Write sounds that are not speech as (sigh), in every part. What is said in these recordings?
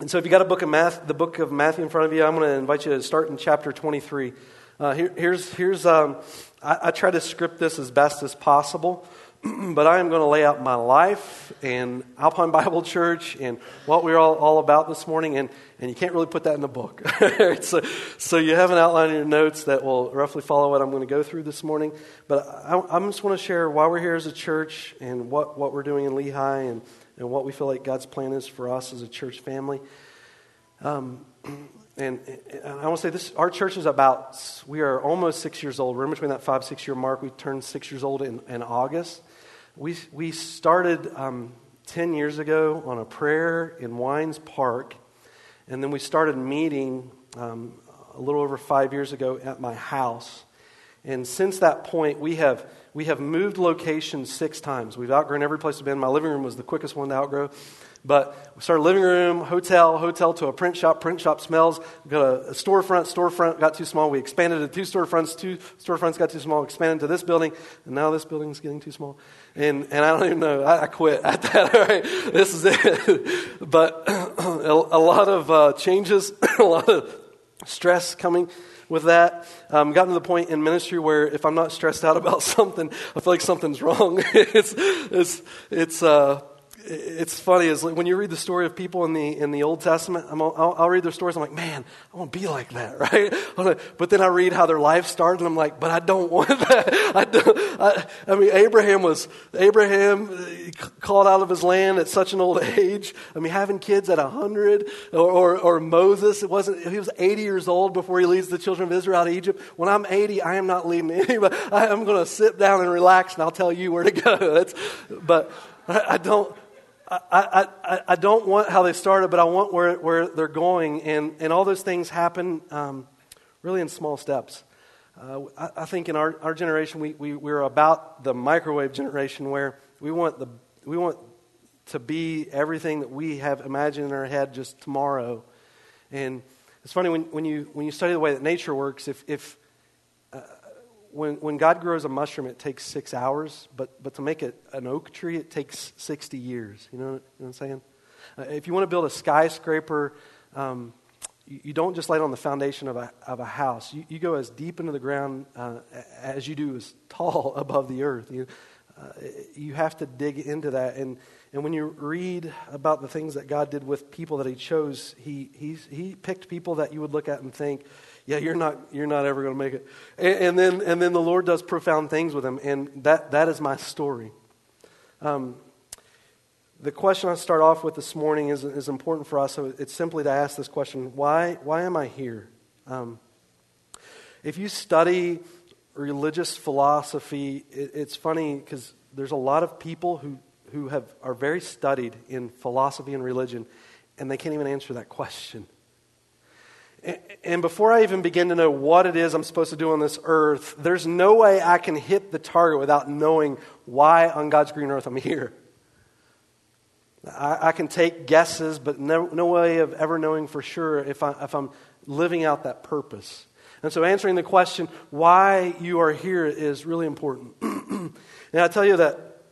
And so, if you've got a book of math, the book of Matthew in front of you, I'm going to invite you to start in chapter 23. Uh, here, here's here's um, I, I try to script this as best as possible, (clears throat) but I am going to lay out my life and Alpine (laughs) Bible Church and what we're all, all about this morning, and, and you can't really put that in the book. (laughs) so, so you have an outline in your notes that will roughly follow what I'm going to go through this morning. But I, I just want to share why we're here as a church and what, what we're doing in Lehi and and what we feel like God's plan is for us as a church family. Um, and, and, I want to say this our church is about, we are almost six years old. We're in between that five, six year mark. We turned six years old in, in August. We, we started um, 10 years ago on a prayer in Wines Park. And then we started meeting um, a little over five years ago at my house. And since that point, we have we have moved locations six times. We've outgrown every place we've been. My living room was the quickest one to outgrow. But we started living room, hotel, hotel to a print shop. Print shop smells. We got a, a storefront. Storefront got too small. We expanded to two storefronts. Two storefronts got too small. Expanded to this building, and now this building's getting too small. And and I don't even know. I, I quit at that. (laughs) All right, this is it. (laughs) but (clears throat) a, a lot of uh, changes, (clears throat) a lot of stress coming with that. Um, gotten to the point in ministry where if I'm not stressed out (laughs) about something, I feel like something's wrong. (laughs) it's, it's, it's, uh, it's funny is when you read the story of people in the in the Old Testament. i will I'll read their stories. I'm like, man, I want to be like that, (laughs) right? But then I read how their life started, and I'm like, but I don't (laughs) want that. I, don't, I, I mean, Abraham was Abraham uh, called out of his land at such an old (laughs) age. I mean, having kids at hundred, or, or, or Moses, it wasn't. He was 80 years old before he leads the children of Israel out of Egypt. When I'm 80, I am not leading anybody. I am going to sit down and relax, and I'll tell you where to go. That's, but I don't. I, I, I don't want how they started, but I want where, where they're going. And, and all those things happen um, really in small steps. Uh, I, I, think in our, our generation, we, we, we're about the microwave generation where we want, the, we want to be everything that we have imagined in our head just tomorrow. And it's funny when, when, you, when you study the way that nature works, if, if when, when God grows a mushroom, it takes six hours, but, but to make it an oak tree, it takes 60 years. You know, you know what I'm saying? Uh, if you want to build a skyscraper, um, you, you, don't just lay it on the foundation of a, of a house. You, you go as deep into the ground uh, as you do as tall (laughs) above the earth. You, uh, you have to dig into that. And, and when you read about the things that God did with people that He chose, He, he, he picked people that you would look at and think, yeah, you're not, you're not ever going to make it. And, and, then, and then the Lord does profound things with him, and that, that is my story. Um, the question I start off with this morning is, is important for us. So it's simply to ask this question why, why am I here? Um, if you study religious philosophy, it, it's funny because there's a lot of people who, who have, are very studied in philosophy and religion, and they can't even answer that question. And before I even begin to know what it is I'm supposed to do on this earth, there's no way I can hit the target without knowing why on God's green earth I'm here. I, I can take guesses, but no, no, way of ever knowing for sure if, I, if I'm living out that purpose. And so answering the question, why you are here, is really important. (clears throat) and I tell you that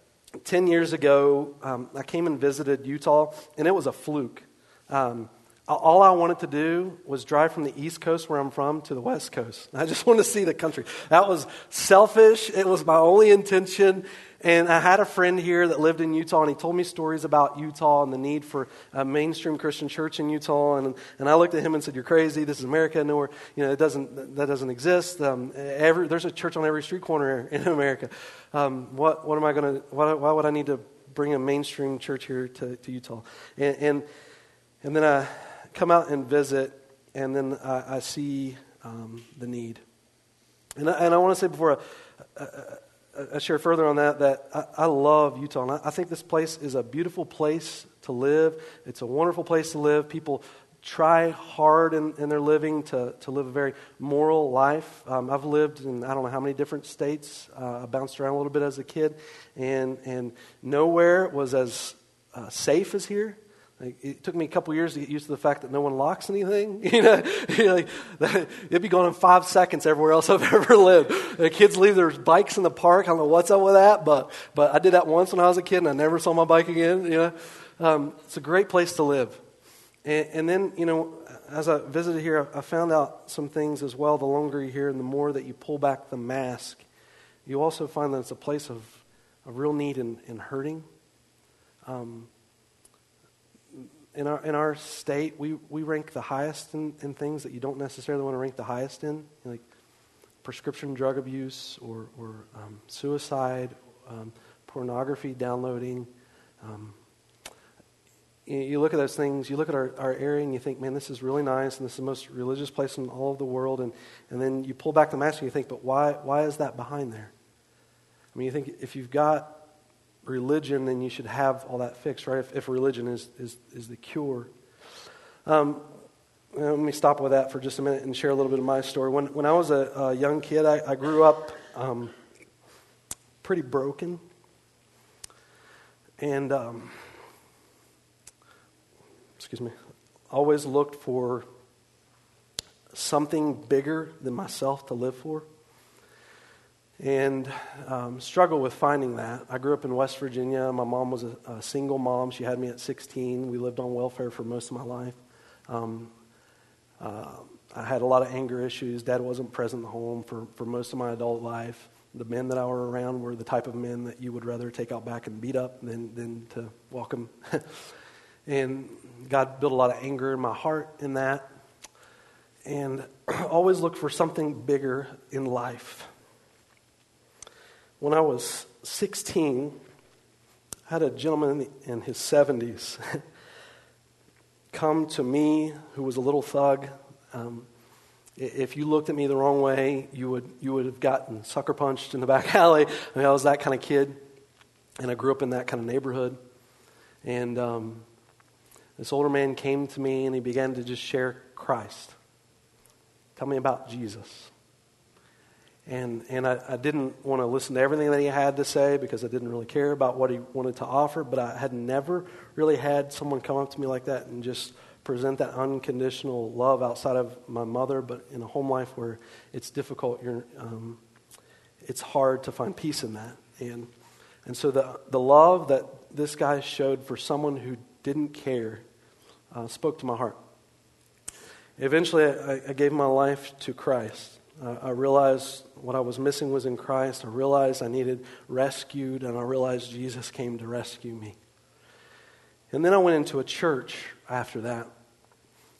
10 years ago, um, I came and visited Utah, and it was a fluke. Um, all I wanted to do was drive from the East Coast, where I'm from, to the West Coast. (laughs) I just wanted to see the country. That was selfish. It was my only intention. And I had a friend here that lived in Utah, and he told me stories about Utah and the need for a mainstream Christian church in Utah. And, and I looked at him and said, "You're crazy. This is America. Nowhere, you know, it doesn't that doesn't exist. Um, every, there's a church on every street corner (laughs) in America. Um, what what am I going to? Why, why would I need to bring a mainstream church here to, to Utah?" And, and and then I come out and visit, and then I, I see um, the need. And I, and I want to say before I, I, I, share further on that, that I, love Utah. And I, think this place is a beautiful place to live. It's a wonderful place to live. People try hard in, in their living to, to live a very moral life. Um, I've lived in I don't know how many different states. Uh, I bounced around a little bit as a kid, and, and nowhere was as uh, safe as here. Like, it took me a couple years to get used to the fact that no one locks anything. (laughs) You know, (laughs) like, (laughs) it'd be gone in five seconds everywhere else I've ever lived. The kids leave their bikes in the park. I don't know what's up with that, but but I did that once when I was a kid, and I never saw my bike again. You know, um, it's a great place to live. And, and, then, you know, as I visited here, I found out some things as well. The longer you're here and the more that you pull back the mask, you also find that it's a place of, of real need and, and hurting. Um, in our, in our state, we, we rank the highest in, in things that you don't necessarily want to rank the highest in, like prescription drug abuse or, or um, suicide, um, pornography downloading. Um, you, you look at those things, you look at our, our area and you think, man, this is really nice and this is the most religious place in all of the world. And, and then you pull back the mask and you think, but why, why is that behind there? I mean, you think if you've got religion, then you should have all that fixed, right? If, if religion is, is, is the cure. Um, let me stop with that for just a minute and share a little bit of my story. When, when I was a, a young kid, I, I grew up um, pretty broken. And, um, excuse me, always looked for something bigger than myself to live for and um, struggle with finding that. I grew up in West Virginia. My mom was a, a, single mom. She had me at 16. We lived on welfare for most of my life. Um, uh, I had a lot of anger issues. Dad wasn't present the home for, for most of my adult life. The men that I were around were the type of men that you would rather take out back and beat up than, than to welcome. (laughs) and God built a lot of anger in my heart in that. And (clears throat) always look for something bigger in life when I was 16, I had a gentleman in his 70s (laughs) come to me who was a little thug. Um, if you looked at me the wrong way, you would, you would have gotten sucker punched in the (laughs) back alley. I, mean, I was that kind of kid, and I grew up in that kind of neighborhood. And um, this older man came to me and he began to just share Christ. Tell me about Jesus. And, and I, I, didn't want to listen to everything that he had to say because I didn't really care about what he wanted to offer, but I had never really had someone come up to me like that and just present that unconditional love outside of my mother, but in a home life where it's difficult, um, it's hard to find peace in that. And, and so the, the love that this guy showed for someone who didn't care uh, spoke to my heart. Eventually, I, I gave my life to Christ. Uh, I realized what I was missing was in Christ. I realized I needed rescued, and I realized Jesus came to rescue me. And then I went into a church after that.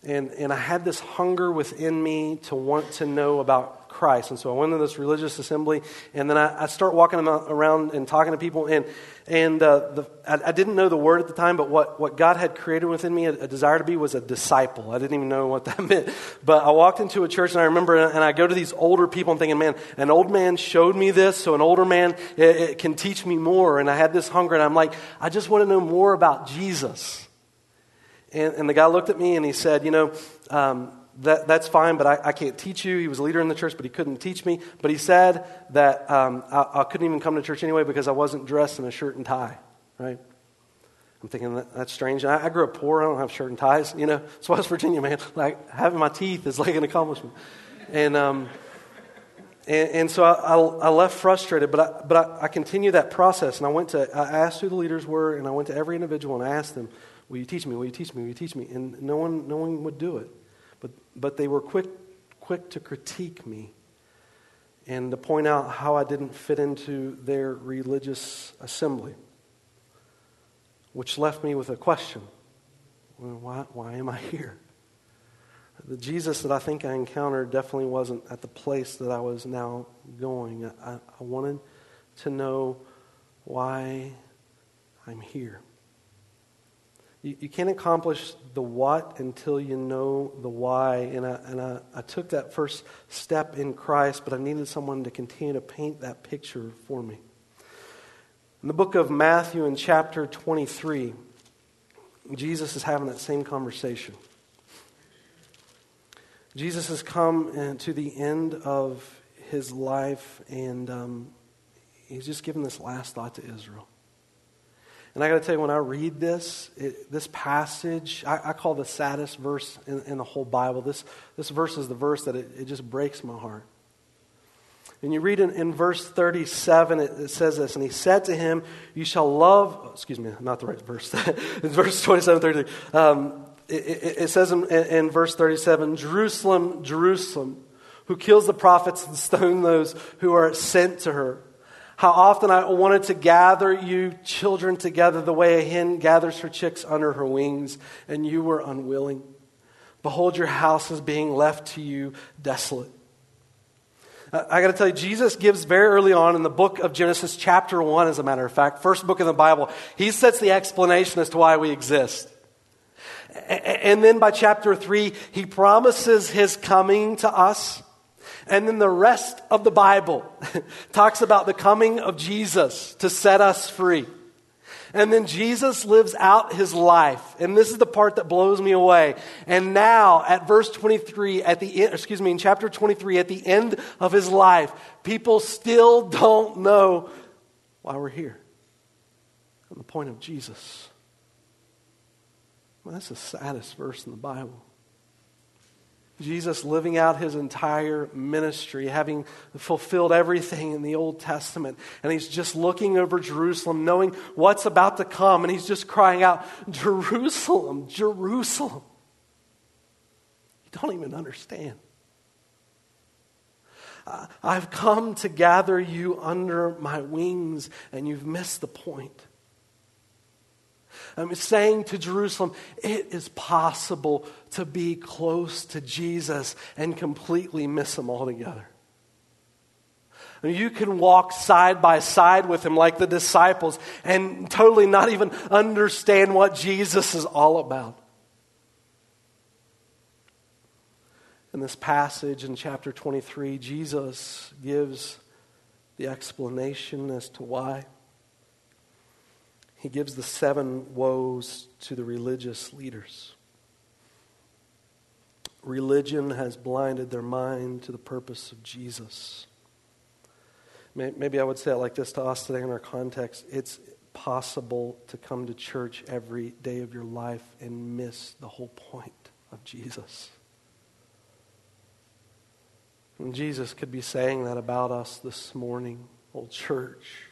And, and I had this hunger within me to want to know about Christ. And so I went to this religious assembly, and then I, I start walking around and talking to people. And, and uh, the, I, I, didn't know the word at the time, but what, what God had created within me, a, a, desire to be, was a disciple. I didn't even know what that (laughs) meant. But I walked into a church, and I remember, and I go to these older people and thinking, man, an old man showed me this, so an older man it, it can teach me more. And I had this hunger, and I'm like, I just want to know more about Jesus. And, and the guy looked at me and he said, You know, um, that, that's fine, but I, I, can't teach you. He was a leader in the church, but he couldn't teach me. But he said that um, I, I, couldn't even come to church anyway because I wasn't dressed in a shirt and tie, right? I'm thinking that, that's strange. I, I, grew up poor. I don't have shirt and ties, you know. It's West Virginia, man. (laughs) Like having my teeth is like an accomplishment. And, um, and, and, so I, I, left frustrated, but, I, but I, I continued that process. And I went to, I asked who the leaders were, and I went to every individual and I asked them, Will you teach me? Will you teach me? Will you teach me? And no one, no one would do it. But, but they were quick, quick to critique me and to point out how I didn't fit into their religious assembly, which left me with a question why, why am I here? The Jesus that I think I encountered definitely wasn't at the place that I was now going. I, I wanted to know why I'm here. You, you can't accomplish the what until you know the why. And, I, and I, I took that first step in Christ, but I needed someone to continue to paint that picture for me. In the book of Matthew, in chapter 23, Jesus is having that same conversation. Jesus has come to the end of his life, and um, he's just given this last thought to Israel. And I got to tell you, when I read this, it, this passage, I, I, call the saddest verse in, in, the whole Bible. This, this verse is the verse that it, it just breaks my heart. And you read in, in verse 37, it, it, says this, and he said to him, You shall love, excuse me, not the right verse, (laughs) it's verse 27, 33. Um, it, says in, in verse 37 Jerusalem, Jerusalem, who kills the prophets and stone those who are sent to her. How often I wanted to gather you children together the way a hen gathers her chicks under her wings, and you were unwilling. Behold, your house is being left to you desolate. Uh, I got to tell you, Jesus gives very early on in the book of Genesis, chapter 1, as a matter of fact, first book in the Bible, he sets the explanation as to why we exist. And then by chapter 3, he promises his coming to us. And then the rest of the Bible (laughs) talks about the coming of Jesus to set us free. And then Jesus lives out his life. And this is the part that blows me away. And now, at verse 23, at the end, excuse me, in chapter 23, at the end of his life, people still don't know why we're here. And the point of Jesus. Well, that's the saddest verse in the Bible. Jesus living out his entire ministry, having fulfilled everything in the Old Testament. And he's just looking over Jerusalem, knowing what's about to come. And he's just crying out, Jerusalem, Jerusalem. You don't even understand. I've come to gather you under my wings, and you've missed the point. I'm saying to Jerusalem, it is possible to be close to Jesus and completely miss him altogether. You can walk side by side with him like the disciples and totally not even understand what Jesus is all about. In this passage in chapter 23, Jesus gives the explanation as to why. He gives the seven woes to the religious leaders. Religion has blinded their mind to the purpose of Jesus. Maybe I would say it like this to us today in our context. It's possible to come to church every day of your life and miss the whole point of Jesus. And Jesus could be saying that about us this morning. Old church,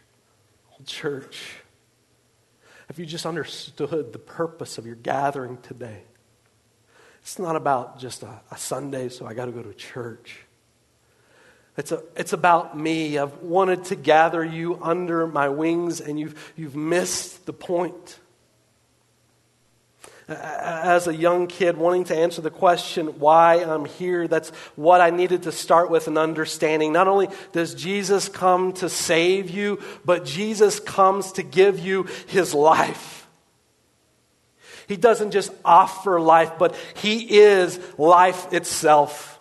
old church. If you just understood the purpose of your gathering today, it's not about just a, a Sunday, so I got to go to church. It's, a, it's about me. I've wanted to gather you under my wings, and you've, you've missed the point as a young kid wanting to answer the question why I'm here. That's what I needed to start with an understanding. Not only does Jesus come to save you, but Jesus comes to give you his life. He doesn't just offer life, but he is life itself.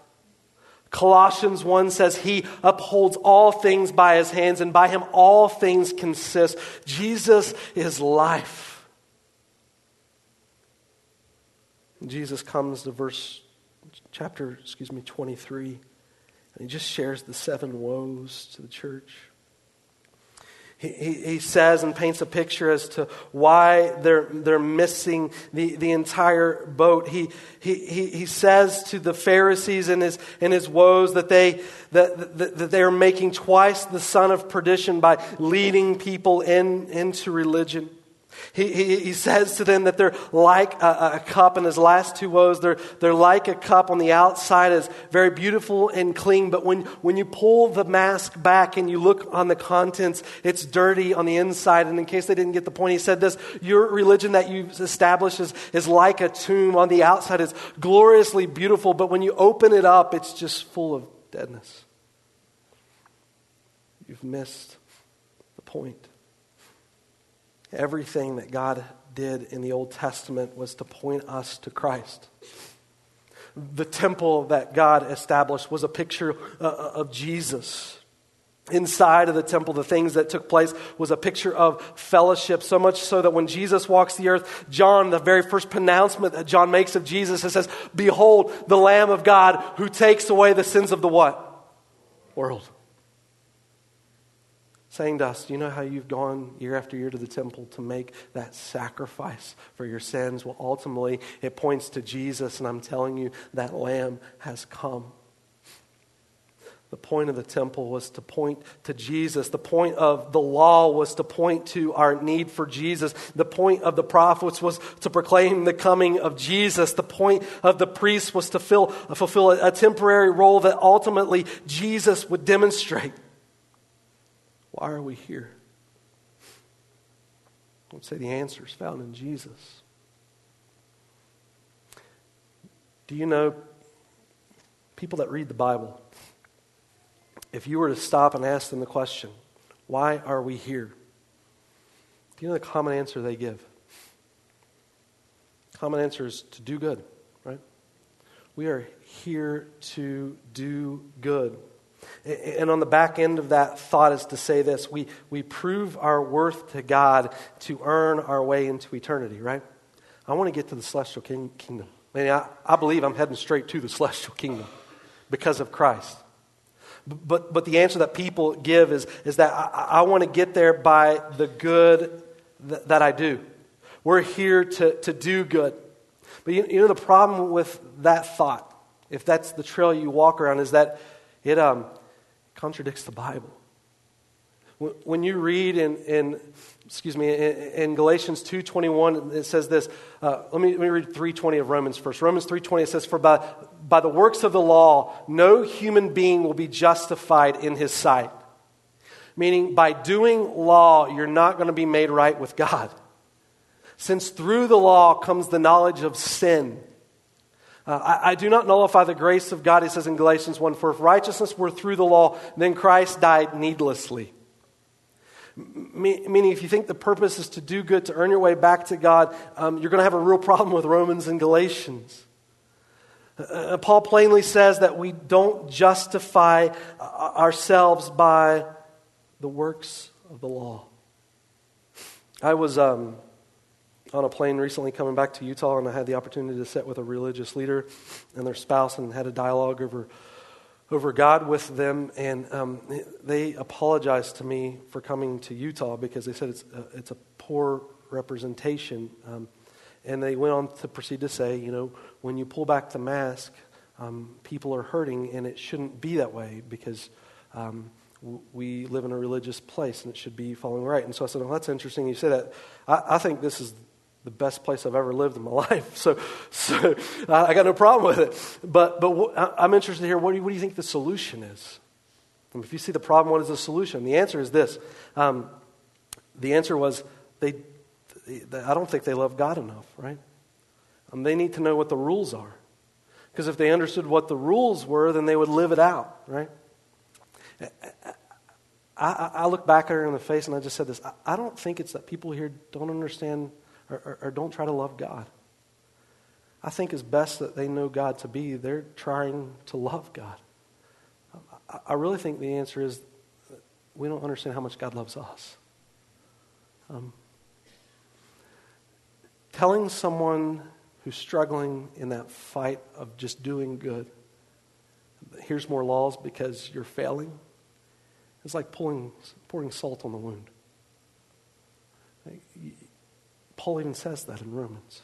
Colossians 1 says he upholds all things by his hands, and by him all things consist. Jesus is life. Jesus comes to verse chapter, excuse me, 23, and he just shares the seven woes to the church. He, he, he, says and paints a picture as to why they're, they're missing the, the entire boat. He, he, he, he says to the Pharisees in his, in his woes that they, that, that, that they are making twice the son of perdition by leading people in, into religion. He, he, he, says to them that they're like a, a, cup in his last two woes. They're, they're like a cup on the outside is very beautiful and clean, but when, when you pull the mask back and you look on the contents, it's dirty on the inside. And in case they didn't get the point, he said this, your religion that you've established is, is like a tomb on the outside is gloriously beautiful, but when you open it up, it's just full of deadness. You've missed the point. Everything that God did in the Old Testament was to point us to Christ. The temple that God established was a picture uh, uh, of Jesus. Inside of the temple, the things that took place was a picture of fellowship, so much so that when Jesus walks the earth, John, the very first pronouncement that John makes of Jesus, it says, Behold, the Lamb of God who takes away the sins of the what? World saying to us, you know how you've gone year after year to the temple to make that sacrifice for your sins? Well, ultimately, it points to Jesus, and I'm telling you, that lamb has come. The point of the temple was to point to Jesus. The point of the law was to point to our need for Jesus. The point of the prophets was to proclaim the coming of Jesus. The point of the priests was to fill, fulfill a temporary role that ultimately Jesus would demonstrate. Why are we here? I would say the answer is found in Jesus. Do you know people that read the Bible? If you were to stop and ask them the question, why are we here? Do you know the common answer they give? Common answer is to do good, right? We are here to do good. And on the back end of that thought is to say this we, we prove our worth to God to earn our way into eternity, right? I want to get to the celestial king, kingdom. I, mean, I, I believe I'm heading straight to the celestial kingdom because of Christ. But, but the answer that people give is, is that I, I want to get there by the good th- that I do. We're here to, to do good. But you, you know, the problem with that thought, if that's the trail you walk around, is that it um, contradicts the Bible. When you read in, in excuse me, in, in Galatians 2.21, it says this. Uh, let, me, let me read 3.20 of Romans first. Romans 3.20, it says, For by, by the works of the law, no human being will be justified in his sight. Meaning, by doing law, you're not going to be made right with God. Since through the law comes the knowledge of sin. Uh, I, I, do not nullify the grace of God, he says in Galatians 1 For if righteousness were through the law, then Christ died needlessly. Meaning, if you think the purpose is to do good, to earn your way back to God, um, you're going to have a real (laughs) problem with Romans and Galatians. Uh, uh, Paul plainly says that we don't justify uh, ourselves by the works of the law. I was um, on a plane recently coming back to Utah, and I had the opportunity to sit with a religious leader and their spouse and had a dialogue over, over God with them. And um, they apologized to me for coming to Utah because they said it's a, it's a poor representation. Um, and they went on to proceed to say, you know, when you pull back the mask, um, people are hurting, and it shouldn't be that way because um, we live in a religious place and it should be following right. And so I said, well, that's interesting. You say that. I, I think this is the best place I've ever lived in my (laughs) life. So, so I got no problem with it. But, but I'm interested to hear what do, you, what do you think the solution is? if you see the problem, what is the solution? The answer is this. Um, the answer was they, they, I don't think they love God enough, right? Um, they need to know what the rules are. Because if they understood what the rules were, then they would live it out, right? I, I, look back at her in the face and I just said this. I, I don't think it's that people here don't understand or, or, or don't try to love God. I think as best that they know God to be, they're trying to love God. I, I really think the answer is we don't understand how much God loves us. Um, telling someone who's struggling in that fight of just doing good, here's more laws because you're failing, it's like pulling, pouring salt on the wound. Paul even says that in Romans.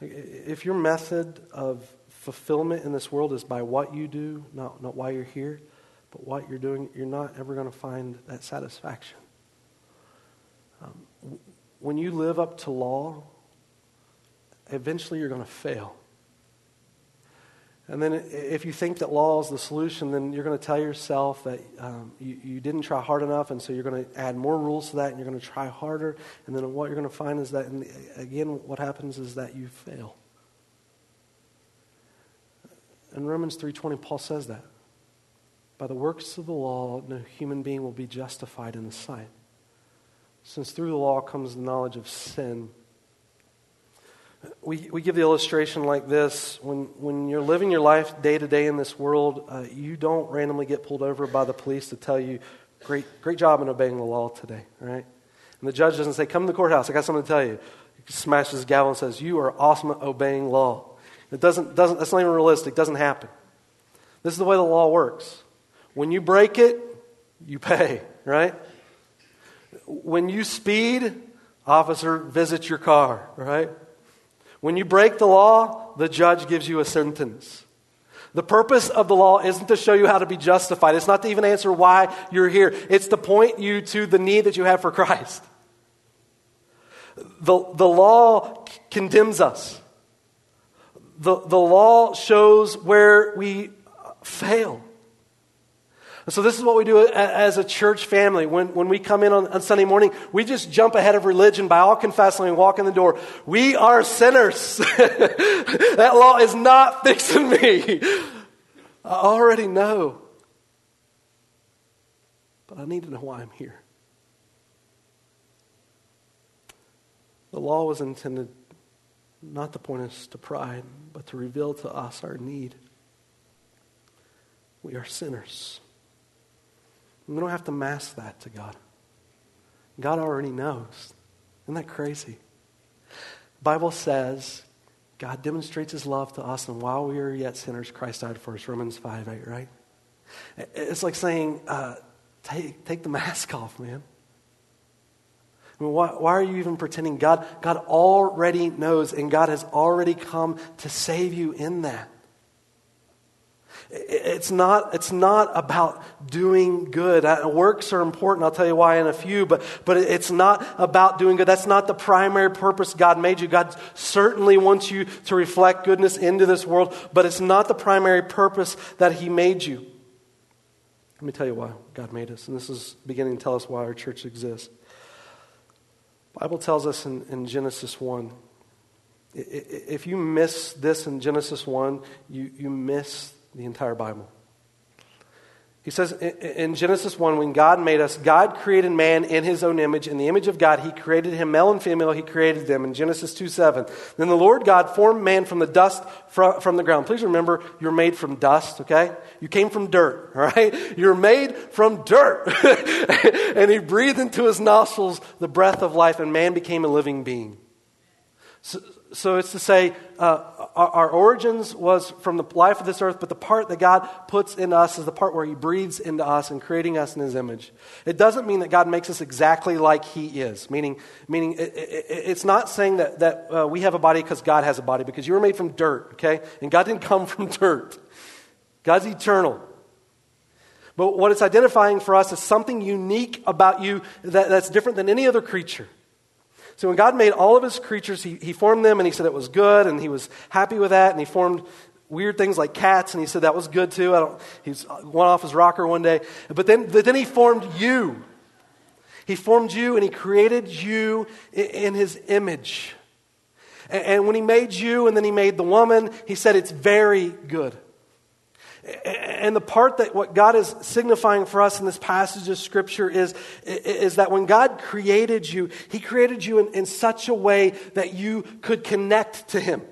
If your method of fulfillment in this world is by what you do, not, not why you're here, but what you're doing, you're not ever going to find that satisfaction. Um, when you live up to law, eventually you're going to fail. And then if you think that law is the solution, then you're going to tell yourself that um, you, you didn't try hard enough, and so you're going to add more rules to that, and you're going to try harder. And then what you're going to find is that, again, what happens is that you fail. In Romans 3.20, Paul says that. By the works of the law, no human being will be justified in the sight. Since through the law comes the knowledge of sin, we, we give the illustration like this when, when you're living your life day to day in this world, uh, you don't randomly get pulled over by the police to tell you, great, great job in obeying the law today, right? And the judge doesn't say, Come to the courthouse, I got something to tell you. He smashes his gavel and says, You are awesome at obeying law. It doesn't, doesn't, that's not even realistic, it doesn't happen. This is the way the law works. When you break it, you pay, right? When you speed, officer visits your car, right? When you break the law, the judge gives you a sentence. The purpose of the law isn't to show you how to be justified. It's not to even answer why you're here. It's to point you to the need that you have for Christ. The, the law condemns us. The, the law shows where we fail. So, this is what we do as a church family. When, when we come in on, on Sunday morning, we just jump ahead of religion by all confessing and walk in the door. We are sinners. (laughs) that law is not (laughs) fixing me. I already know. But I need to know why I'm here. The law was intended not to point us to pride, but to reveal to us our need. We are sinners. We don't have to mask that to God. God already knows. Isn't that crazy? Bible says God demonstrates his love to us, and while we are yet sinners, Christ died for us. Romans 5 8, right? It's like saying, uh, take, take the (laughs) mask off, man. I mean, why, why are you even pretending? God, God already knows, and God has already come to save you in that. It's not, it's not about doing good. Uh, works are important. I'll tell you why in a few, but, but it's not about doing good. That's not the primary purpose God made you. God certainly wants you to reflect goodness into this world, but it's not the primary purpose that He made you. Let me tell you why God made us, and this is beginning to tell us why our church exists. The Bible tells us in, in Genesis 1 if you miss this in Genesis 1, you, you miss the entire Bible. He says in Genesis 1, when God made us, God created man in his own image. In the image of God, he created him, male and female, he created them. In Genesis 2 7. Then the Lord God formed man from the dust from the ground. Please remember, you're made from dust, okay? You came from dirt, (laughs) all right? You're made from dirt. (laughs) and he breathed into his nostrils the breath of life, and man became a living being. So, so it's to say, uh, our, our, origins was from the life of this earth, but the part that God puts in us is the part where He breathes into us and creating us in His image. It doesn't mean that God makes us exactly like He is, meaning, meaning it, it, it's not saying that, that uh, we have a body because God has a body, because you were made from dirt, okay? And God didn't (laughs) come from dirt. God's eternal. But what it's identifying for us is something unique about you that, that's different than any other creature. So when God made all of his creatures, he, he formed them and he said it was good and he was happy with that and he formed weird things like cats and he said that was good too. I don't, he's went off his rocker one day. But then, but then he formed you. He formed you and he created you in, in his image. And, and when he made you and then he made the woman, he said it's very good. And the part that what God is signifying for us in this passage of Scripture is, is that when God created you, He created you in, in such a way that you could connect to Him.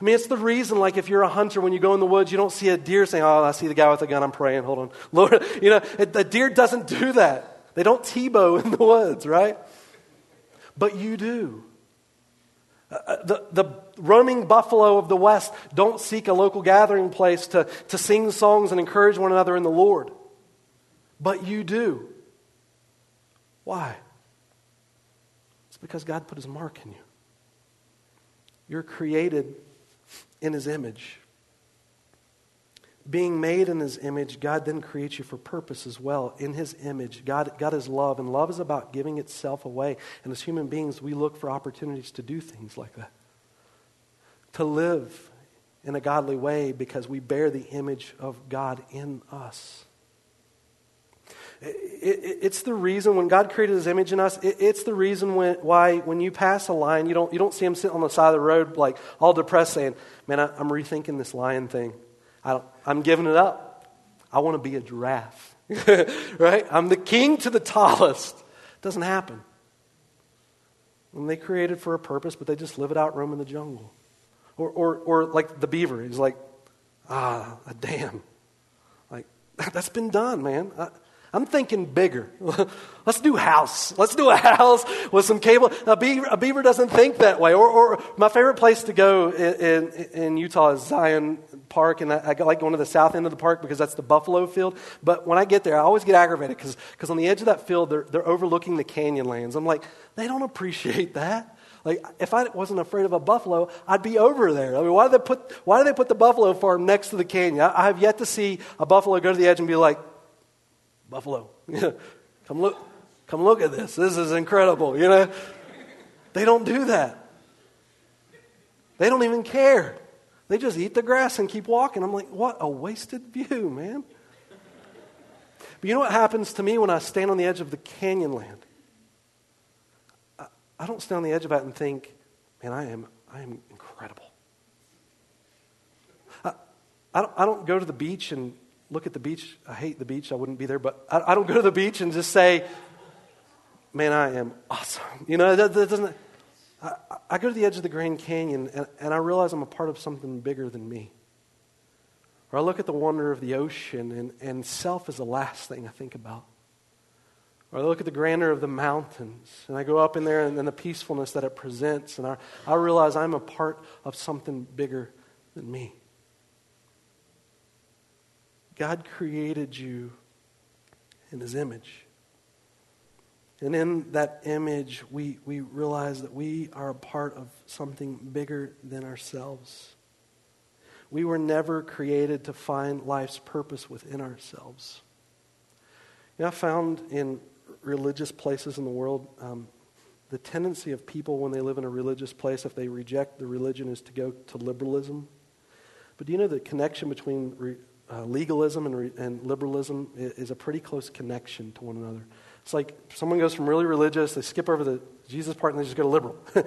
I mean, it's the reason, like, if you're a hunter, when you go in the woods, you don't see a deer saying, Oh, I see the guy with the gun, I'm praying, hold on. (laughs) Lord, you know, the deer doesn't do that. They don't Tebow in the woods, right? But you do. Uh, uh, the, the roaming buffalo of the West don't seek a local gathering place to, to sing songs and encourage one another in the Lord. But you do. Why? It's because God put his mark in you. You're created in his image being made in his image, God then creates you for purpose as well. In his image, God, God is love, and love is about giving itself away. And as human beings, we look for opportunities to do things like that. To live in a godly way because we bear the image of God in us. it's the reason when God created His image in us. it's the reason when, why when you pass a lion, you don't you don't see him sitting on the side of the road like all depressed, saying, "Man, I, I'm rethinking this lion thing." I am giving it up. I want to be a giraffe. (laughs) right? I'm the king to the tallest. Doesn't happen. And they created for a purpose, but they just live it out roaming the jungle. Or, or, or like the beaver. He's like, ah, a dam. Like, that's been done, man. I, I'm thinking bigger. (laughs) Let's do house. Let's do a (laughs) house with some cable. A beaver, a beaver doesn't think that way. Or, or, my favorite place to go in, in, in Utah is Zion Park, and I, I, like going to the south end of the park because that's the buffalo field. But when I get there, I always get aggravated because on the edge of that field, they're, they're overlooking the canyon lands. I'm like, they don't appreciate that. Like, if I wasn't afraid of a buffalo, I'd be over there. I mean, why do they put, why do they put the buffalo farm next to the canyon? I, I have yet to see a buffalo go to the edge and be like, buffalo, (laughs) come look, come look at this. This is incredible, you know? They don't do that. They don't even care. They just eat the grass and keep walking. I'm like, what a wasted view, man. But you know what happens to me when I stand on the edge of the canyon land? I, don't stand on the edge of it and think, man, I am, I am incredible. I, I, don't, I don't go to the beach and look at the beach. I hate the beach. I wouldn't be there. But I, I don't go to the beach and just say, man, I am awesome. You know, that, that doesn't. I, I, go to the edge of the Grand Canyon and, and I realize I'm a part of something bigger than me. Or I look at the wonder of the ocean and, and self is the last thing I think about. Or I look at the grandeur of the mountains and I go up in there and, and the peacefulness that it presents and I, I realize I'm a part of something bigger than me. God created you in his image. And in that image, we, we realize that we are a part of something bigger than ourselves. We were never created to find life's purpose within ourselves. You know, I found in religious places in the world, um, the tendency of people when they live in a religious place, if they reject the religion, is to go to liberalism. But do you know the connection between re, uh, legalism and, re, and liberalism is, is a pretty close connection to one another? It's like someone goes from really religious, they skip over the Jesus part, and they just go to liberal. (laughs)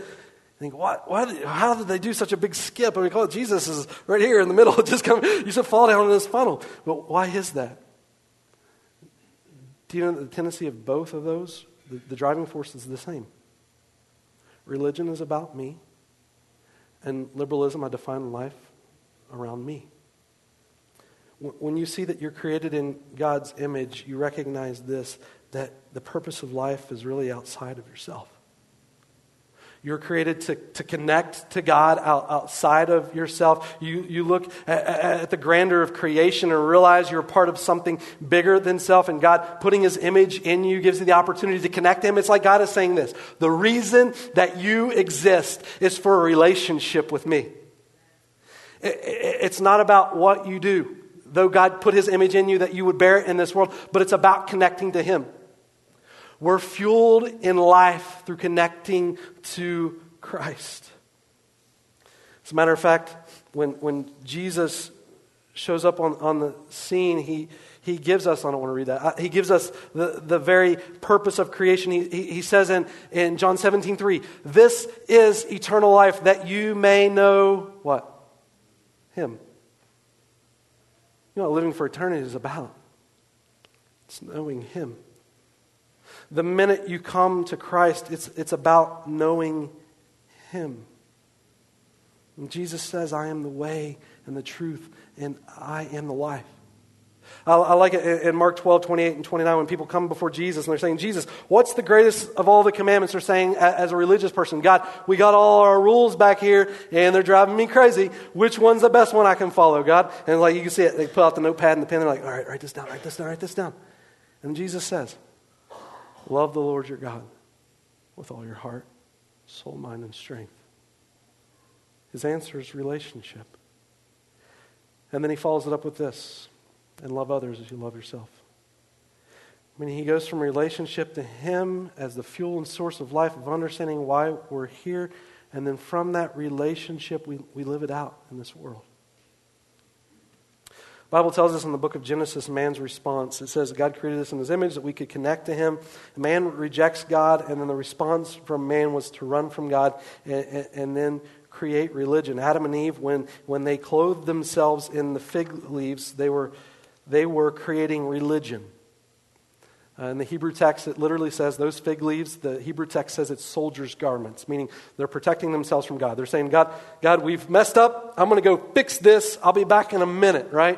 think, what, what, how did they do such a big skip? I mean, it Jesus is right here in the middle. (laughs) just come, you should fall down in this funnel. But why is that? Do you know the tendency of both of those? The, the driving force is the same. Religion is about me, and liberalism, I define life around me. When you see that you're created in God's image, you recognize this that the purpose of life is really outside of yourself. You're created to, to connect to God out, outside of yourself. You, you look at, at, the grandeur of creation and realize you're part of something bigger than self, and God putting His image in you gives you the opportunity to connect to Him. It's like God is saying this The reason that you exist is for a relationship with me. It, it, it's not about what you do, though God put His image in you that you would bear it in this world, but it's about connecting to Him. We're fueled in life through connecting to Christ. As a matter of fact, when, when Jesus shows up on, on the scene, he, he gives us, I don't want to read that, uh, he gives us the, the very purpose of creation. He, he, he says in, in John 17, 3, This is eternal life, that you may know what? Him. You know what living for eternity is about? It's knowing Him. The minute you come to Christ, it's, it's about knowing Him. And Jesus says, I am the way and the truth, and I am the life. I, I like it in Mark 12, 28 and 29 when people come before Jesus and they're saying, Jesus, what's the greatest of all the commandments? They're saying, as a religious person, God, we got all our rules back here and they're driving me crazy. Which one's the best one I can follow, God? And like you can see it, they pull out the notepad and the pen. They're like, all right, write this down, write this down, write this down. And Jesus says, Love the Lord your God with all your heart, soul, mind, and strength. His answer is relationship. And then he follows it up with this and love others as you love yourself. I mean, he goes from relationship to him as the fuel and source of life, of understanding why we're here, and then from that relationship, we, we live it out in this world. Bible tells us in the book of Genesis man's response. It says God created us in his image that we could connect to him. Man rejects God, and then the response from man was to run from God and, and then create religion. Adam and Eve, when, when they clothed themselves in the fig leaves, they were, they were creating religion. Uh, in the Hebrew text, it literally says those fig leaves, the Hebrew text says it's soldiers' garments, meaning they're protecting themselves from God. They're saying, God, God, we've messed up. I'm going to go fix this. I'll be back in a minute, right?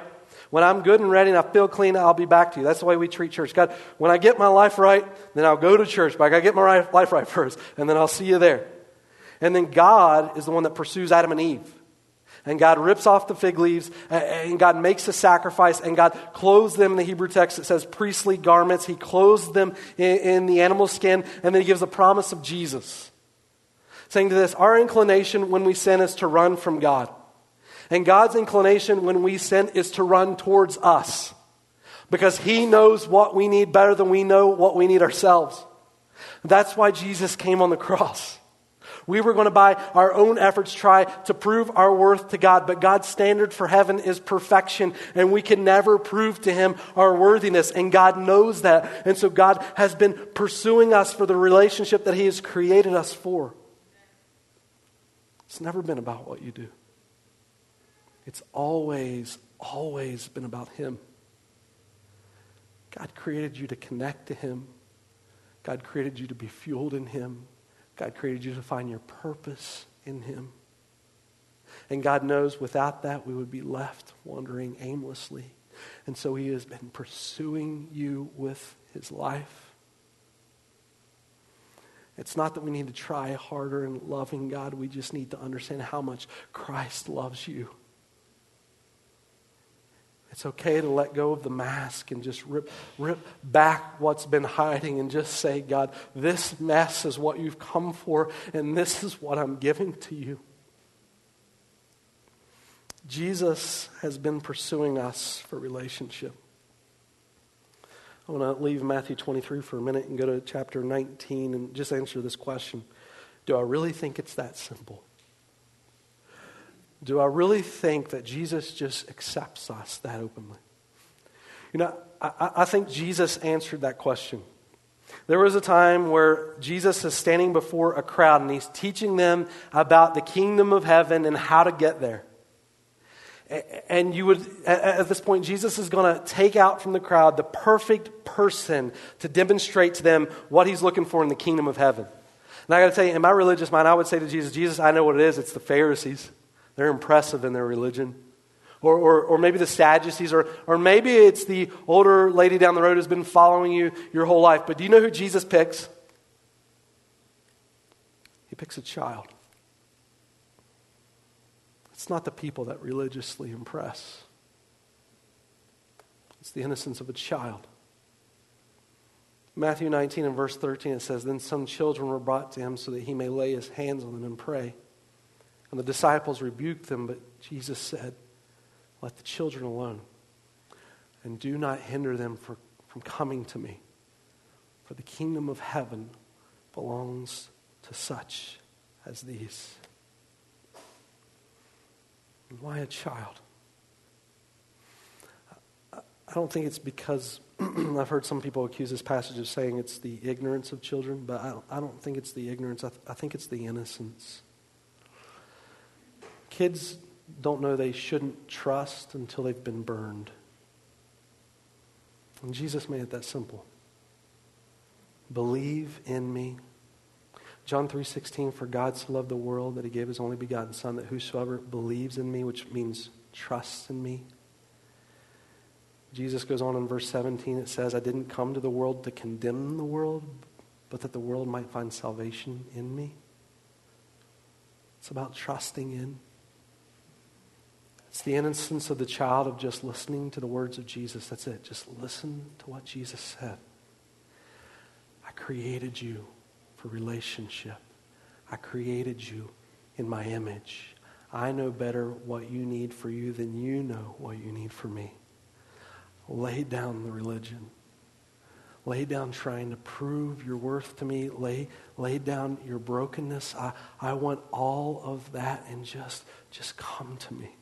When I'm good and ready and I feel clean, I'll be back to you. That's the way we treat church. God, when I get my life right, then I'll go to church, but I got to get my life right (laughs) first, and then I'll see you there. And then God is the one that pursues Adam and Eve. And God rips off the fig leaves, and God makes a sacrifice, and God clothes them in the Hebrew text. It says priestly garments. He clothes them in, the animal skin, and then He gives the promise of Jesus. saying to this Our inclination when we sin is to run from God. And God's inclination when we sin is to run towards us because He knows what we need better than we know what we need ourselves. That's why Jesus came on the cross. We were going to, by our own efforts, try to prove our worth to God, but God's standard for heaven is perfection, and we can never prove to Him our worthiness, and God knows that. And so God has been pursuing us for the relationship that He has created us for. It's never been about what you do, it's always, always been about Him. God created you to connect to Him. God created you to be fueled in Him. God created you to find your purpose in Him. And God knows without that we would be left wandering aimlessly. And so He has been pursuing you with His life. It's not that we need to try harder in loving God, we just need to understand how much Christ loves you. It's okay to let go of the mask and just rip, rip back what's been hiding and just say, God, this mess is what you've come for, and this is what I'm giving to you. Jesus has been pursuing us for relationship. I want to leave Matthew 23 for a minute and go to chapter 19 and just answer this question Do I really think it's that simple? Do I really think that Jesus just accepts us that openly? You know, I, I think Jesus answered that question. There was a time where Jesus is standing before a crowd and he's teaching them about the kingdom of heaven and how to get there. And you would, at this point, Jesus is going to take out from the crowd the perfect person to demonstrate to them what he's looking for in the kingdom of heaven. And I got to tell you, in my religious mind, I would say to Jesus, Jesus, I know what it is. It's the Pharisees. They're impressive in their religion. Or, or, or maybe the Sadducees, or, or maybe it's the older lady down the road who's been following you your whole life. But do you know who Jesus picks? He picks a child. It's not the people that religiously impress, it's the innocence of a child. Matthew 19 and verse 13, it says, Then some children were brought to him so that he may lay his hands on them and pray. And the disciples rebuked them, but Jesus said, Let the children alone, and do not hinder them for, from coming to me. For the kingdom of heaven belongs to such as these. And why a child? I don't think it's because (clears throat) I've heard some people accuse this passage of saying it's the ignorance of children, but I don't, I don't think it's the ignorance. I, th- I think it's the innocence. Kids don't know they shouldn't trust until they've been burned. And Jesus made it that simple. Believe in me. John 3:16 for God so loved the world that he gave his only begotten son that whosoever believes in me which means trusts in me. Jesus goes on in verse 17 it says I didn't come to the world to condemn the world but that the world might find salvation in me. It's about trusting in it's the innocence of the child of just listening to the words of Jesus. That's it. Just listen to what Jesus said. I created you for relationship. I created you in my image. I know better what you need for you than you know what you need for me. Lay down the religion. Lay down trying to prove your worth to me. Lay, lay down your brokenness. I, I want all of that and just, just come to me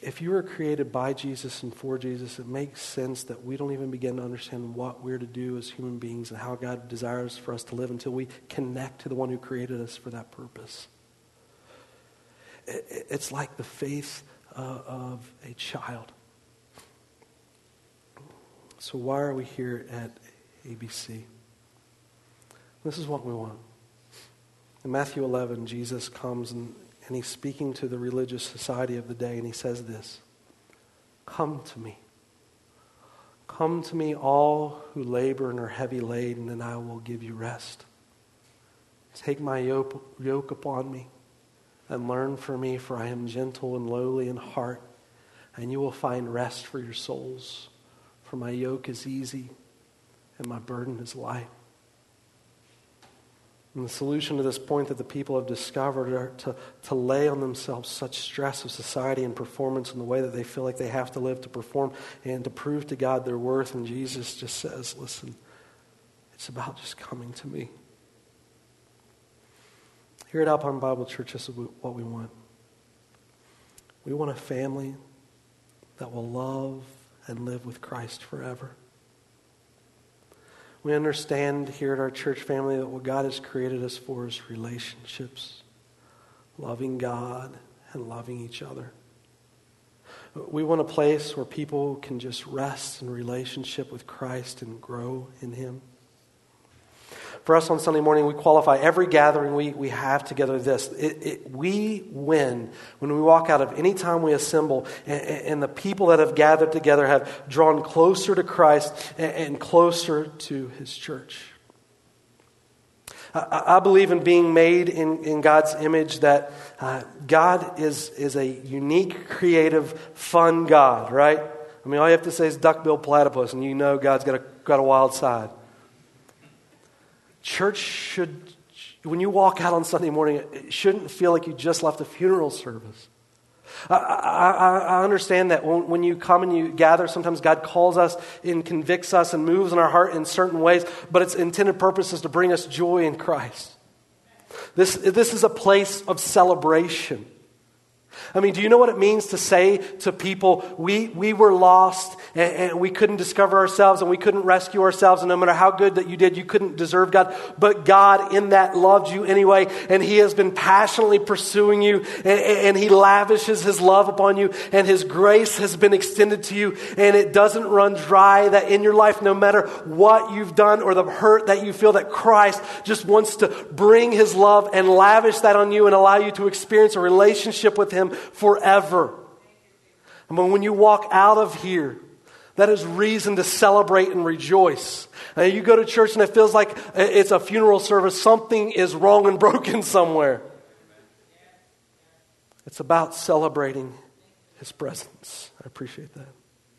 if you were created by Jesus and for Jesus, it makes sense that we don't even begin to understand what we're to do as human beings and how God desires for us to live until we connect to the one who created us for that purpose. It's like the faith uh, of a child. So, why are we here at ABC? This is what we want. In Matthew 11, Jesus comes and and he's speaking to the religious society of the day, and he says this Come to me. Come to me, all who labor and are heavy laden, and I will give you rest. Take my yoke, upon me and learn from me, for I am gentle and lowly in heart, and you will find rest for your souls. For my yoke is easy and my burden is light. And the solution to this point that the people have discovered are to, to lay on themselves such stress of society and performance in the way that they feel like they have to live to perform and to prove to God their worth. And Jesus just says, listen, it's about just coming to me. Here at Alpine Bible Church, this is what we want. We want a family that will love and live with Christ forever. We understand here at our church family that what God has created us for is relationships, loving God and loving each other. We want a place where people can just rest in relationship with Christ and grow in Him. For us on Sunday morning, we qualify every gathering we, we have together this. It, it, we win when we walk out of any time we assemble, and, and, the people that have gathered together have drawn closer to Christ and, and closer to His church. I, I believe in being made in, in God's image, that uh, God is, is a unique, creative, fun God, right? I mean, all you have to say is duck-billed platypus, and you know God's got a, got a wild side. Church should, when you walk out on Sunday morning, it shouldn't feel like you just left a funeral service. I, I, I, understand that when, when you come and you gather, sometimes God calls us and convicts us and moves in our heart in certain ways, but its intended purpose is to bring us joy in Christ. This, this is a place of celebration. I mean, do you know what it means to say to people, we, we were lost and, and, we couldn't discover ourselves and we couldn't rescue ourselves, and no matter how good that you did, you couldn't deserve God, but God in that loved you anyway, and He has been passionately pursuing you, and, and He lavishes His love upon you, and His grace has been extended to you, and it doesn't run dry, that in your life, no matter what you've done or the hurt that you feel, that Christ just wants to bring His love and lavish that on you and allow you to experience a relationship with Him him forever. And when you walk out of here, that is reason to celebrate and rejoice. And you go to church and it feels like it's a funeral service, something is wrong and (laughs) broken somewhere. It's about celebrating his presence. I appreciate that.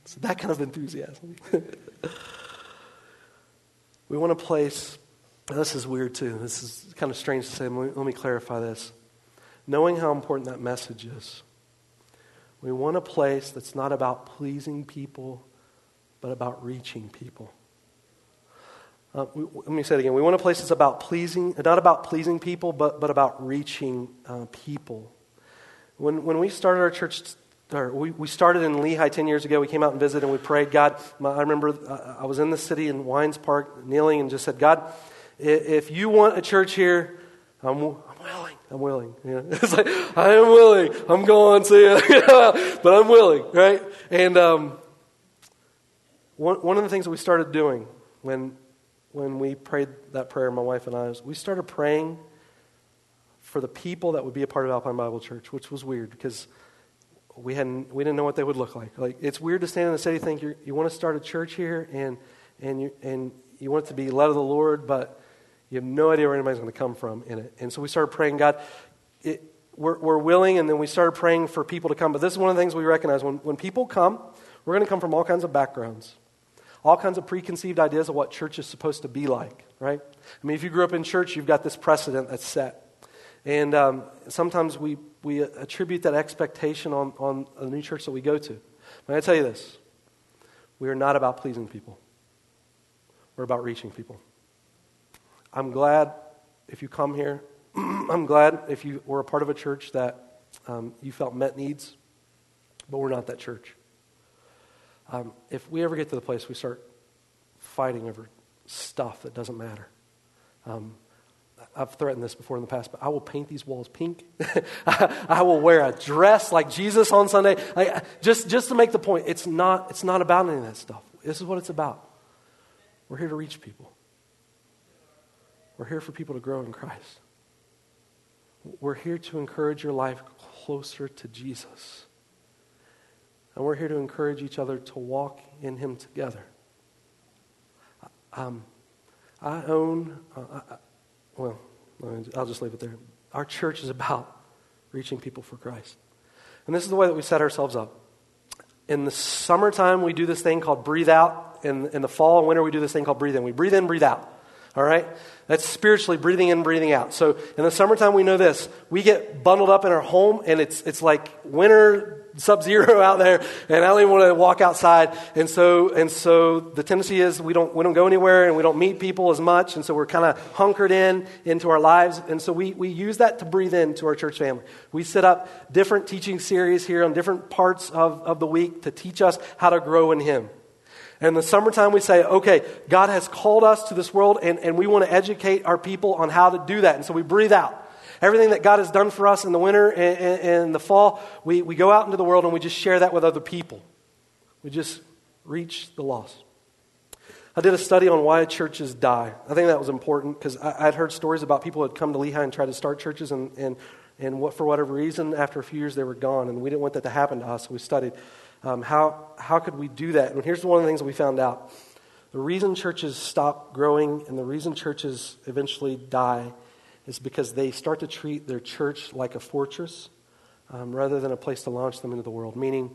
It's that kind of enthusiasm. (laughs) we want a place, this is weird too. This is kind of strange to say. Let me, let me clarify this knowing how important that message is. We want a place that's not about pleasing people, but about reaching people. Uh, we, let me say it again. We want a place that's about pleasing, not about pleasing people, but, but about reaching uh, people. When, when we started our church, or we, we started in Lehi 10 years ago, we came out and visited and we prayed. God, I remember uh, I was in the city in Wines Park kneeling and just said, God, if you want a church here, I'm willing. I'm willing. Know? (laughs) It's like, I am willing. I'm going, see ya. (laughs) but I'm willing, right? And um, one, one of the things that we started doing when, when we prayed that prayer, my wife and I, was we started praying for the people that would be a part of Alpine Bible Church, which was weird because we, hadn't, we didn't know what they would look like. Like It's weird to stand in the city and think you you want to start a church here and, and, you, and you want it to be led of the Lord, but you have no idea where anybody's going to come from in it. And so we started praying, God, it, we're, we're, willing, and then we started praying for people to come. But this is one of the things we recognize. When, when people come, we're going to come from all kinds of backgrounds, all kinds of preconceived ideas of what church is supposed to be like, right? I mean, if you grew up in church, you've got this precedent that's set. And um, sometimes we, we attribute that expectation on, on a new church that we go to. But I tell you this we are not about pleasing people, we're about reaching people. I'm glad if you come here. (clears throat) I'm glad if you were a part of a church that um, you felt met needs, but we're not that church. Um, if we ever get to the place we start fighting over stuff that doesn't matter, um, I've threatened this before in the past, but I will paint these walls pink. (laughs) I will wear a dress like Jesus on Sunday. Like, just, just to make the point, it's not, it's not about any of that stuff. This is what it's about. We're here to reach people. We're here for people to grow in Christ. We're here to encourage your life closer to Jesus. And we're here to encourage each other to walk in Him together. Um, I own, uh, I, well, I'll just leave it there. Our church is about reaching people for Christ. And this is the way that we set ourselves up. In the summertime, we do this thing called breathe out. In, in the fall and winter, we do this thing called breathe in. We breathe in, breathe out. All right? That's spiritually breathing in, breathing out. So in the summertime, we know this. We get bundled up in our home, and it's, it's like winter sub zero (laughs) out there, and I don't even want to walk outside. And so, and so the tendency is we don't, we don't go anywhere and we don't meet people as much. And so we're kind of hunkered in into our lives. And so we, we use that to breathe into our church family. We set up different teaching series here on different parts of, of the week to teach us how to grow in Him. And in the summertime, we say, okay, God has called us to this world, and, and we want to educate our people on how to do that. And so we breathe out. Everything that God has done for us in the winter and, and, and the fall, we, we go out into the world and we just share that with other people. We just reach the lost. I did a study on why churches die. I think that was important because I'd heard stories about people who had come to Lehi and tried to start churches, and, and, and what, for whatever reason, after a few years, they were gone. And we didn't want that to happen to us, so we studied um, how, how could we do that? And here's one of the things we found out. The reason churches stop growing and the reason churches eventually die is because they start to treat their church like a fortress um, rather than a place to launch them into the world. Meaning,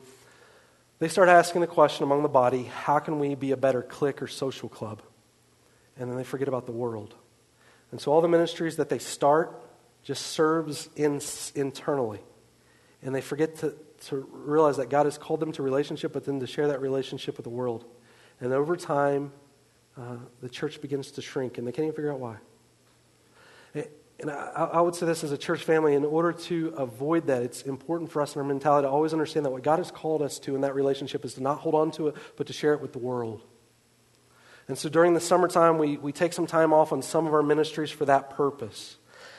they start asking the question among the body how can we be a better clique or social club? And then they forget about the world. And so all the ministries that they start just serves in, internally. And they forget to, to realize that God has called them to relationship, but then to share that relationship with the world. And over time, uh, the church begins to shrink, and they can't even figure out why. And I, I, would say this as a church family in order to avoid that, it's important for us in our mentality to always understand that what God has called us to in that relationship is to not hold on to it, but to share it with the world. And so during the summertime, we, we take some time off on some of our ministries for that purpose.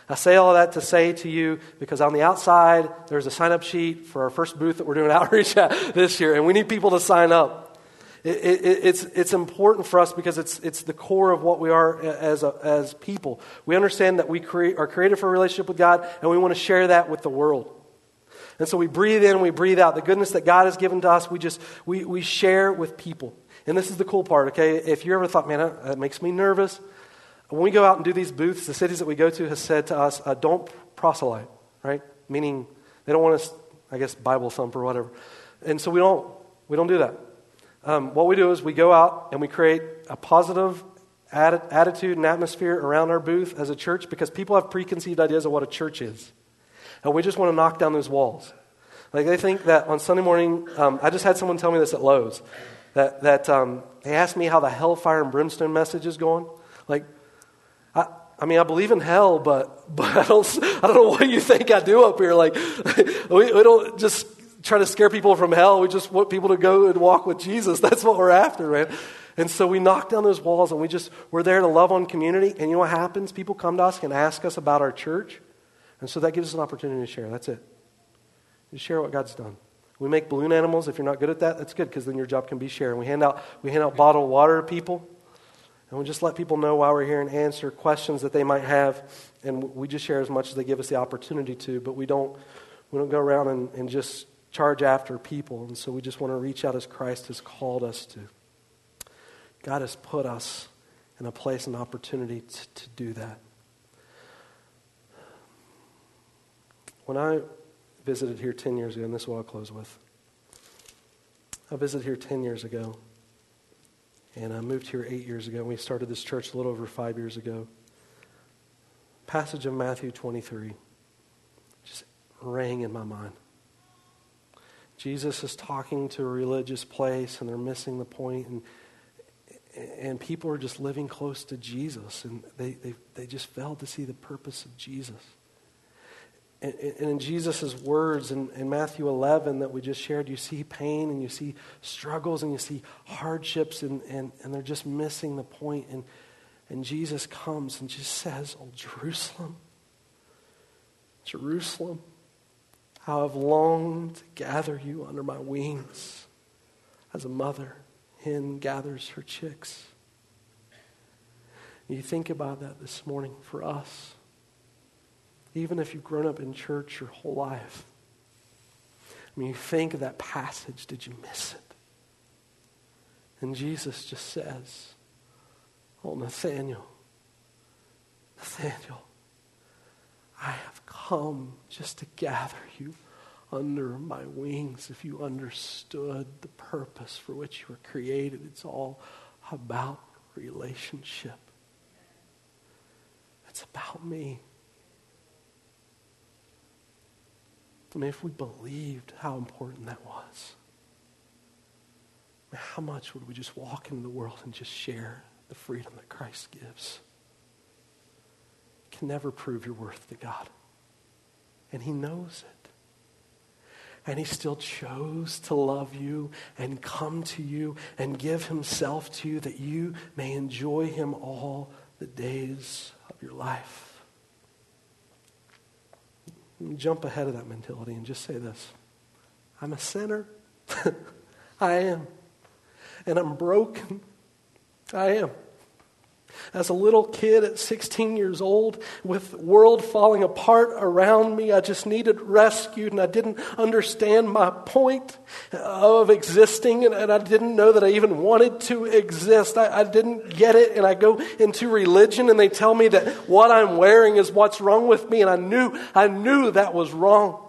I say all that to say to you because on the outside, there's a sign up sheet for our first booth that we're doing (laughs) outreach at this year, and we need people to sign up. It, it, it's, it's important for us because it's, it's the core of what we are as, a, as people. We understand that we create, are created for a relationship with God, and we want to share that with the world. And so we breathe in, we breathe out. The goodness that God has given to us, we just we, we share with people. And this is the cool part, okay? If you ever thought, man, that makes me nervous, when we go out and do these booths, the cities that we go to has said to us, uh, don't proselyte, right? Meaning they don't want us, I guess, Bible thump or whatever. And so we don't, we don't do that um, what we do is we go out and we create a positive attitude and atmosphere around our booth as a church because people have preconceived ideas of what a church is. And we just want to knock down those walls. Like they think that on Sunday morning, um, I just had someone tell me this at Lowe's, that, that um, they asked me how the hellfire and brimstone message is going. Like, I, mean, I believe in hell, but, but I, don't, I don't know what you think I do up here. Like, (laughs) we, we don't just try to scare people from hell. We just want people to go and walk with Jesus. (laughs) That's what we're after, right? And so we knock down those walls and we just, we're there to love on community. And you know what happens? People come to us and ask us about our church. And so that gives us an opportunity to share. That's it. You share what God's done. We make balloon animals. If you're not good at that, that's good because then your job can be shared. We hand out, we hand out bottled water to people. And we just let people know why we're here and answer questions that they might have. And we just share as much as they give us the opportunity to. But we don't, we don't go around and, and just charge after people. And so we just want to reach out as Christ has called us to. God has put us in a place and opportunity to, to do that. When I visited here 10 years ago, and this is what I'll close with. I visited here 10 years ago, and I moved here eight years ago. We started this church a little over five years ago. Passage of Matthew 23 just rang in my mind. Jesus is talking to a religious place and they're missing the point and and people are just living close to Jesus and they, they, they just failed to see the purpose of Jesus. And, in Jesus' words in, in Matthew 11 that we just shared, you see pain and you see struggles and you see hardships and, and, and they're just missing the point. And, and Jesus comes and just says, Oh, Jerusalem, Jerusalem how I've longed to gather you under my wings as a mother hen gathers her chicks. You think about that this morning for us. Even if you've grown up in church your whole life, I mean, you think of that passage, did you miss it? And Jesus just says, Oh, Nathaniel, Nathaniel, I have come just to gather you under my wings. If you understood the purpose for which you were created, it's all about relationship. It's about me. I mean, if we believed how important that was, how much would we just walk into the world and just share the freedom that Christ gives? You can never prove your worth to God. And He knows it. And He still chose to love you and come to you and give Himself to you that you may enjoy Him all the days of your life jump ahead of that mentality and just say this I'm a sinner. (laughs) I am. And I'm broken. I am. As a little kid at 16 years old, with the world falling apart around me, I just needed rescued, and I didn't understand my point of existing, and, and I didn't know that I even wanted to exist. I, I didn't get it, and I go into religion, and they tell me that what I'm wearing is what's wrong with me, and I knew, I knew that was wrong.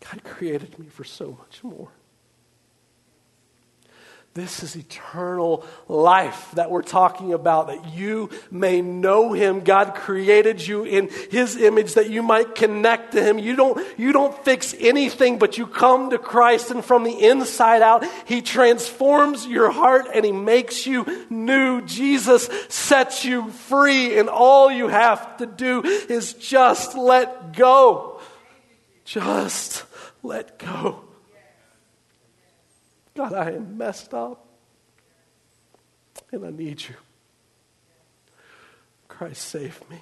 God created me for so much more. This is eternal life that we're talking about, that you may know him. God created you in his image that you might connect to him. You don't, you don't fix anything, but you come to Christ, and from the inside out, he transforms your heart and he makes you new. Jesus sets you free, and all you have to do is just let go. Just let go. God, I am messed up. And I need you. Christ, save me.